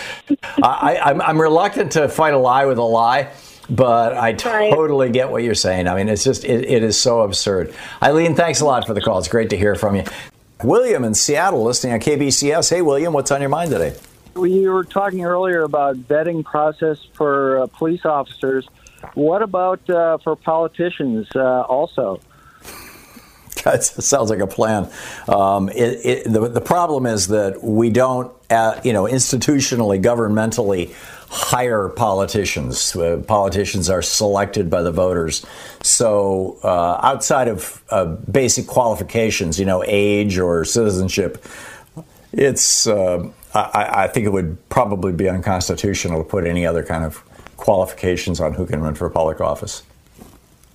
I, I, I'm I'm reluctant to fight a lie with a lie. But I totally get what you're saying. I mean, it's just it, it is so absurd. Eileen, thanks a lot for the call. It's great to hear from you. William in Seattle, listening on KBCS. Hey, William, what's on your mind today? We were talking earlier about vetting process for uh, police officers. What about uh, for politicians uh, also? That sounds like a plan. Um, it, it, the, the problem is that we don't, uh, you know, institutionally, governmentally hire politicians. Uh, politicians are selected by the voters. So uh, outside of uh, basic qualifications, you know, age or citizenship, it's. I, I think it would probably be unconstitutional to put any other kind of qualifications on who can run for public office.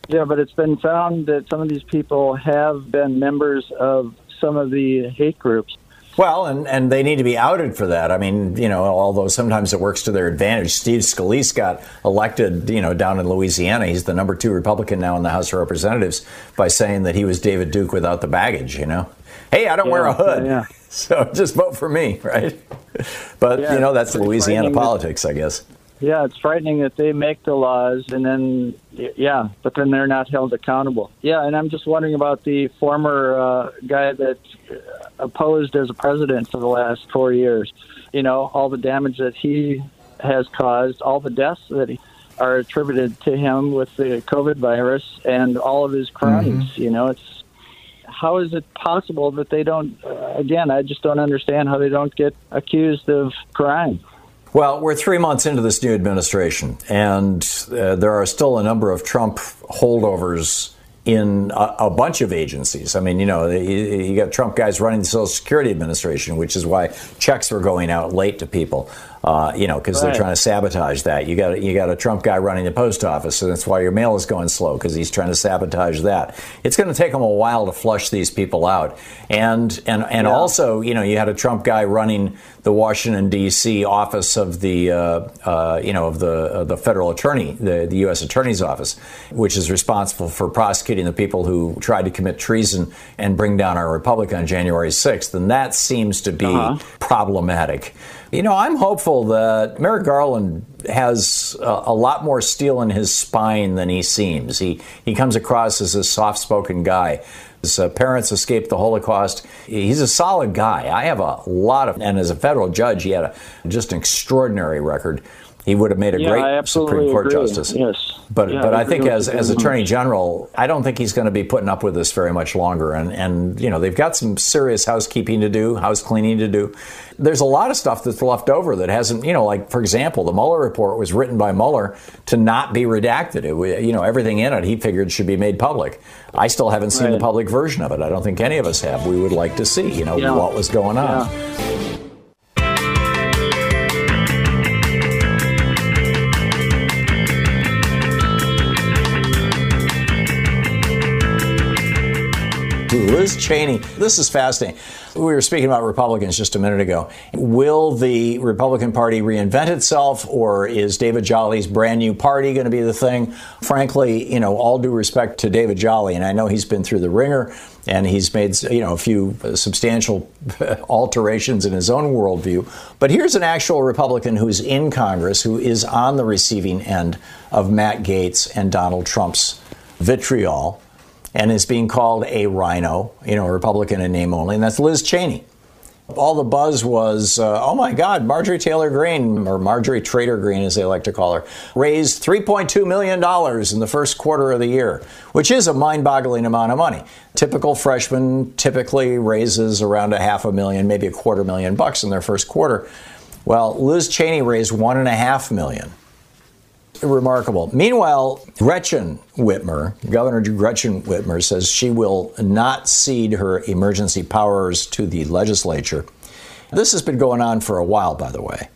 Yeah, but it's been found that some of these people have been members of some of the hate groups. Well, and, and they need to be outed for that. I mean, you know, although sometimes it works to their advantage. Steve Scalise got elected, you know, down in Louisiana. He's the number two Republican now in the House of Representatives by saying that he was David Duke without the baggage, you know. Hey, I don't wear a hood. yeah. So just vote for me, right? But, Yeah, you know, that's Louisiana frightening that- politics, I guess. Yeah, it's frightening that they make the laws and then, yeah, but then they're not held accountable. Yeah, and I'm just wondering about the former uh, guy that opposed as a president for the last four years. You know, all the damage that he has caused, all the deaths that he, are attributed to him with the COVID virus and all of his crimes. You know, it's how is it possible that they don't? Uh, again, I just don't understand how they don't get accused of crime. Well, we're three months into this new administration, and uh, there are still a number of Trump holdovers in a, a bunch of agencies. I mean, you know, you, you got Trump guys running the Social Security Administration, which is why checks were going out late to people. Uh, you know, because Right. they're trying to sabotage that. You got you got a Trump guy running the post office, and that's why your mail is going slow because he's trying to sabotage that. It's going to take them a while to flush these people out, and and and also, you know, you had a Trump guy running the Washington D.C. office of the uh, uh, you know of the uh, the federal attorney, the the U.S. Attorney's office, which is responsible for prosecuting the people who tried to commit treason and bring down our republic on January 6th, and that seems to be Uh-huh. problematic. You know, I'm hopeful that Merrick Garland has a, a lot more steel in his spine than he seems. He he comes across as a soft-spoken guy. His uh, parents escaped the Holocaust. He's a solid guy. I have a lot of, and as a federal judge, he had a, just an extraordinary record. He would have made a Yeah, great Supreme Court agree. justice. Yes. But Yeah, but I I, think as as Attorney much. General, I don't think he's going to be putting up with this very much longer. And and you know they've got some serious housekeeping to do, house cleaning to do. There's a lot of stuff that's left over that hasn't, you know, like for example, the Mueller report was written by Mueller to not be redacted. It, you know, everything in it he figured should be made public. I still haven't seen the public version of it. I don't think any of us have. We would like to see, you know, Yeah. what was going on. Liz Cheney. This is fascinating. We were speaking about Republicans just a minute ago. Will the Republican Party reinvent itself, or is David Jolly's brand new party going to be the thing? Frankly, you know, all due respect to David Jolly, and I know he's been through the ringer and he's made you know a few uh, substantial alterations in his own worldview. But here's an actual Republican who's in Congress who is on the receiving end of Matt Gaetz and Donald Trump's vitriol and is being called a rhino, you know, a Republican in name only, and that's Liz Cheney. All the buzz was, uh, oh my God, Marjorie Taylor Greene, or Marjorie Trader Greene, as they like to call her, raised $3.2 million in the first quarter of the year, which is a mind boggling amount of money. Typical freshman typically raises around a half a million, maybe a quarter million bucks in their first quarter. Well, Liz Cheney raised one and a half million. Remarkable. Meanwhile, Gretchen Whitmer, Governor Gretchen Whitmer, says she will not cede her emergency powers to the legislature. This has been going on for a while, by the way.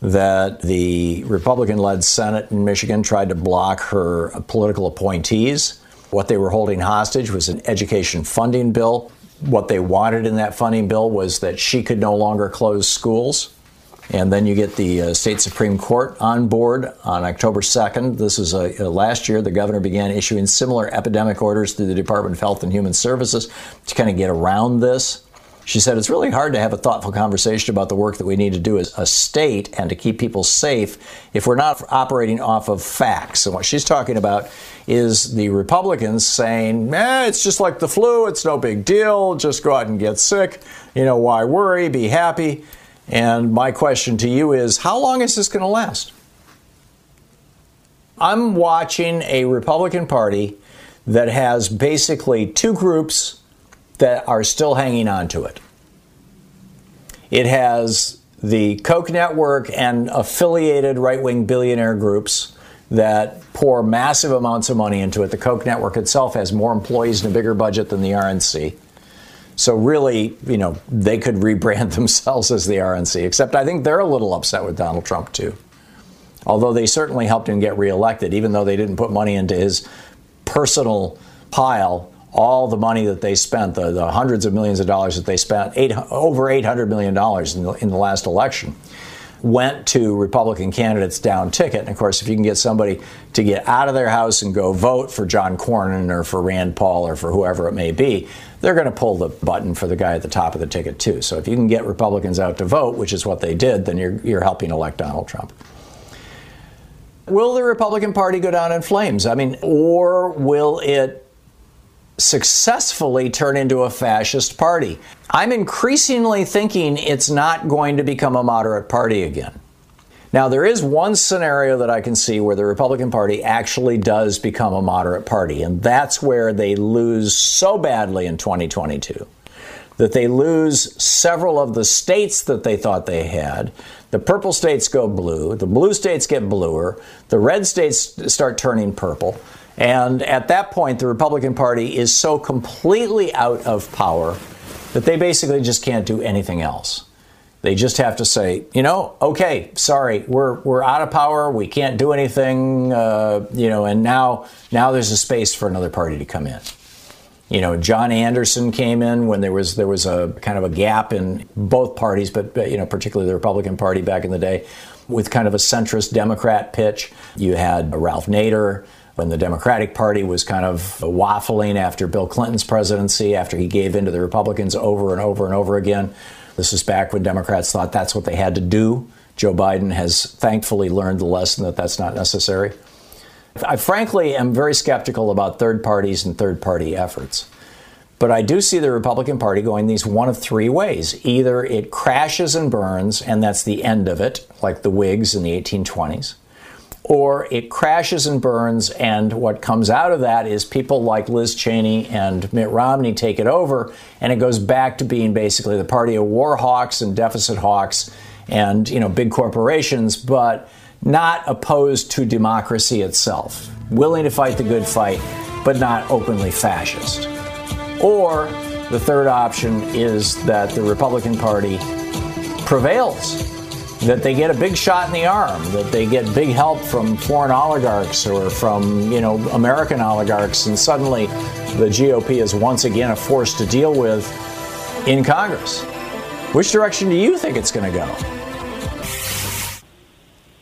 That the Republican led Senate in Michigan tried to block her political appointees. What they were holding hostage was an education funding bill. What they wanted in that funding bill was that she could no longer close schools. And then you get the uh, state Supreme Court on board on October 2nd. This is uh, uh, last year. The governor began issuing similar epidemic orders through the Department of Health and Human Services to kind of get around this. She said it's really hard to have a thoughtful conversation about the work that we need to do as a state and to keep people safe if we're not operating off of facts. And what she's talking about is the Republicans saying, eh, it's just like the flu, it's no big deal, just go out and get sick. You know, why worry? Be happy. And my question to you is how long is this going to last? I'm watching a Republican Party that has basically two groups that are still hanging on to it. It has the Koch network and affiliated right wing billionaire groups that pour massive amounts of money into it. The Koch network itself has more employees and a bigger budget than the RNC. So really, you know, they could rebrand themselves as the RNC, except I think they're a little upset with Donald Trump too. Although they certainly helped him get reelected, even though they didn't put money into his personal pile, all the money that they spent, the, the hundreds of millions of dollars that they spent, eight, over $800 million in the, in the last election, went to Republican candidates down ticket. And of course, if you can get somebody to get out of their house and go vote for John Cornyn or for Rand Paul or for whoever it may be, they're going to pull the button for the guy at the top of the ticket too. So if you can get Republicans out to vote, which is what they did, then you're, you're helping elect Donald Trump. Will the Republican Party go down in flames? I mean, or will it successfully turn into a fascist party? I'm increasingly thinking it's not going to become a moderate party again. Now, there is one scenario that I can see where the Republican Party actually does become a moderate party, and that's where they lose so badly in 2022 that they lose several of the states that they thought they had. The purple states go blue, the blue states get bluer, the red states start turning purple. And at that point, the Republican Party is so completely out of power that they basically just can't do anything else. They just have to say, you know, okay, sorry, we're we're out of power. We can't do anything, uh, you know. And now now there's a space for another party to come in. You know, John Anderson came in when there was there was a kind of a gap in both parties, but you know, particularly the Republican Party back in the day, with kind of a centrist Democrat pitch. You had Ralph Nader when the Democratic Party was kind of waffling after Bill Clinton's presidency, after he gave in to the Republicans over and over and over again. This is back when Democrats thought that's what they had to do. Joe Biden has thankfully learned the lesson that that's not necessary. I frankly am very skeptical about third parties and third party efforts. But I do see the Republican Party going these one of three ways. Either it crashes and burns, and that's the end of it, like the Whigs in the 1820s, or it crashes and burns, and what comes out of that is people like Liz Cheney and Mitt Romney take it over, and it goes back to being basically the party of war hawks and deficit hawks and you know big corporations, but not opposed to democracy itself, willing to fight the good fight, but not openly fascist. Or the third option is that the Republican Party prevails, that they get a big shot in the arm, that they get big help from foreign oligarchs or from, you know, American oligarchs, and suddenly the GOP is once again a force to deal with in Congress. Which direction do you think it's going to go?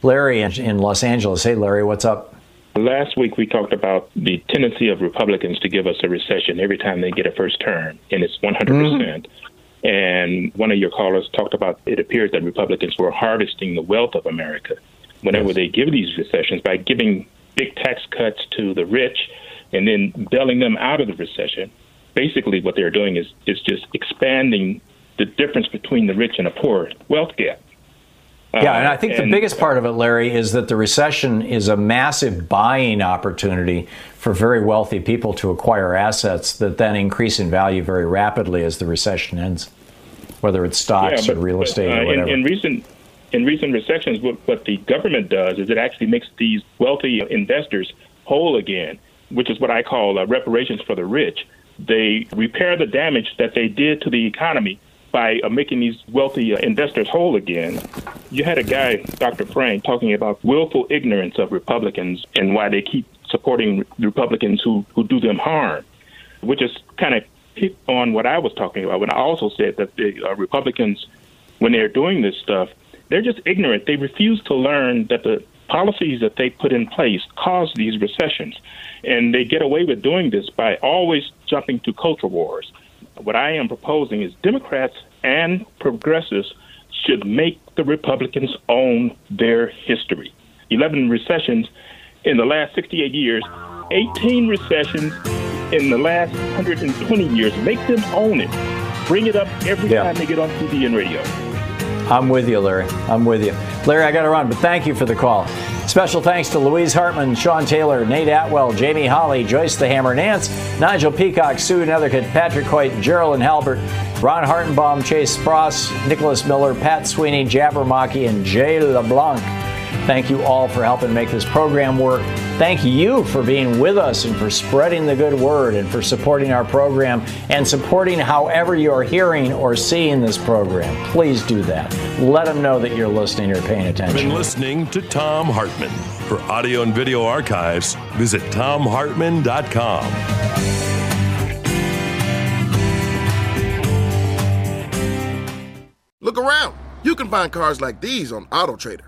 Larry in Los Angeles. Hey, Larry, what's up? Last week we talked about the tendency of Republicans to give us a recession every time they get a first term, and it's 100%. percent mm-hmm. And one of your callers talked about it appears that Republicans were harvesting the wealth of America whenever yes. they give these recessions by giving big tax cuts to the rich and then bailing them out of the recession. Basically, what they're doing is, is just expanding the difference between the rich and the poor wealth gap. Yeah, and I uh, think and, the biggest part of it, Larry, is that the recession is a massive buying opportunity for very wealthy people to acquire assets that then increase in value very rapidly as the recession ends, whether it's stocks yeah, but, or real estate uh, or whatever. In, in, recent in recent recessions, what, what the government does is it actually makes these wealthy investors whole again, which is what I call uh, reparations for the rich. They repair the damage that they did to the economy by uh, making these wealthy uh, investors whole again. You had a guy, Dr. Frank, talking about willful ignorance of Republicans and why they keep supporting Republicans who, who do them harm, which is kind of on what I was talking about when I also said that the uh, Republicans, when they're doing this stuff, they're just ignorant. They refuse to learn that the policies that they put in place cause these recessions. And they get away with doing this by always jumping to culture wars what I am proposing is Democrats and progressives should make the Republicans own their history. 11 recessions in the last 68 years, 18 recessions in the last 120 years. Make them own it. Bring it up every yeah. time they get on TV and radio. I'm with you, Larry. I'm with you. Larry, I got to run, but thank you for the call. Special thanks to Louise Hartmann, Sean Taylor, Nate Atwell, Jamie Holly, Joyce the Hammer Nance, Nigel Peacock, Sue Nethercutt, Patrick Hoyt, Geraldine Halbert, Ron Hartenbaum, Chase Spross, Nicholas Miller, Pat Sweeney, Jabbermocky, and Jay LeBlanc. Thank you all for helping make this program work. Thank you for being with us and for spreading the good word and for supporting our program and supporting however you're hearing or seeing this program. Please do that. Let them know that you're listening or paying attention. Been listening to Thom Hartmann. For audio and video archives, visit thomhartmann.com. Look around. You can find cars like these on AutoTrader.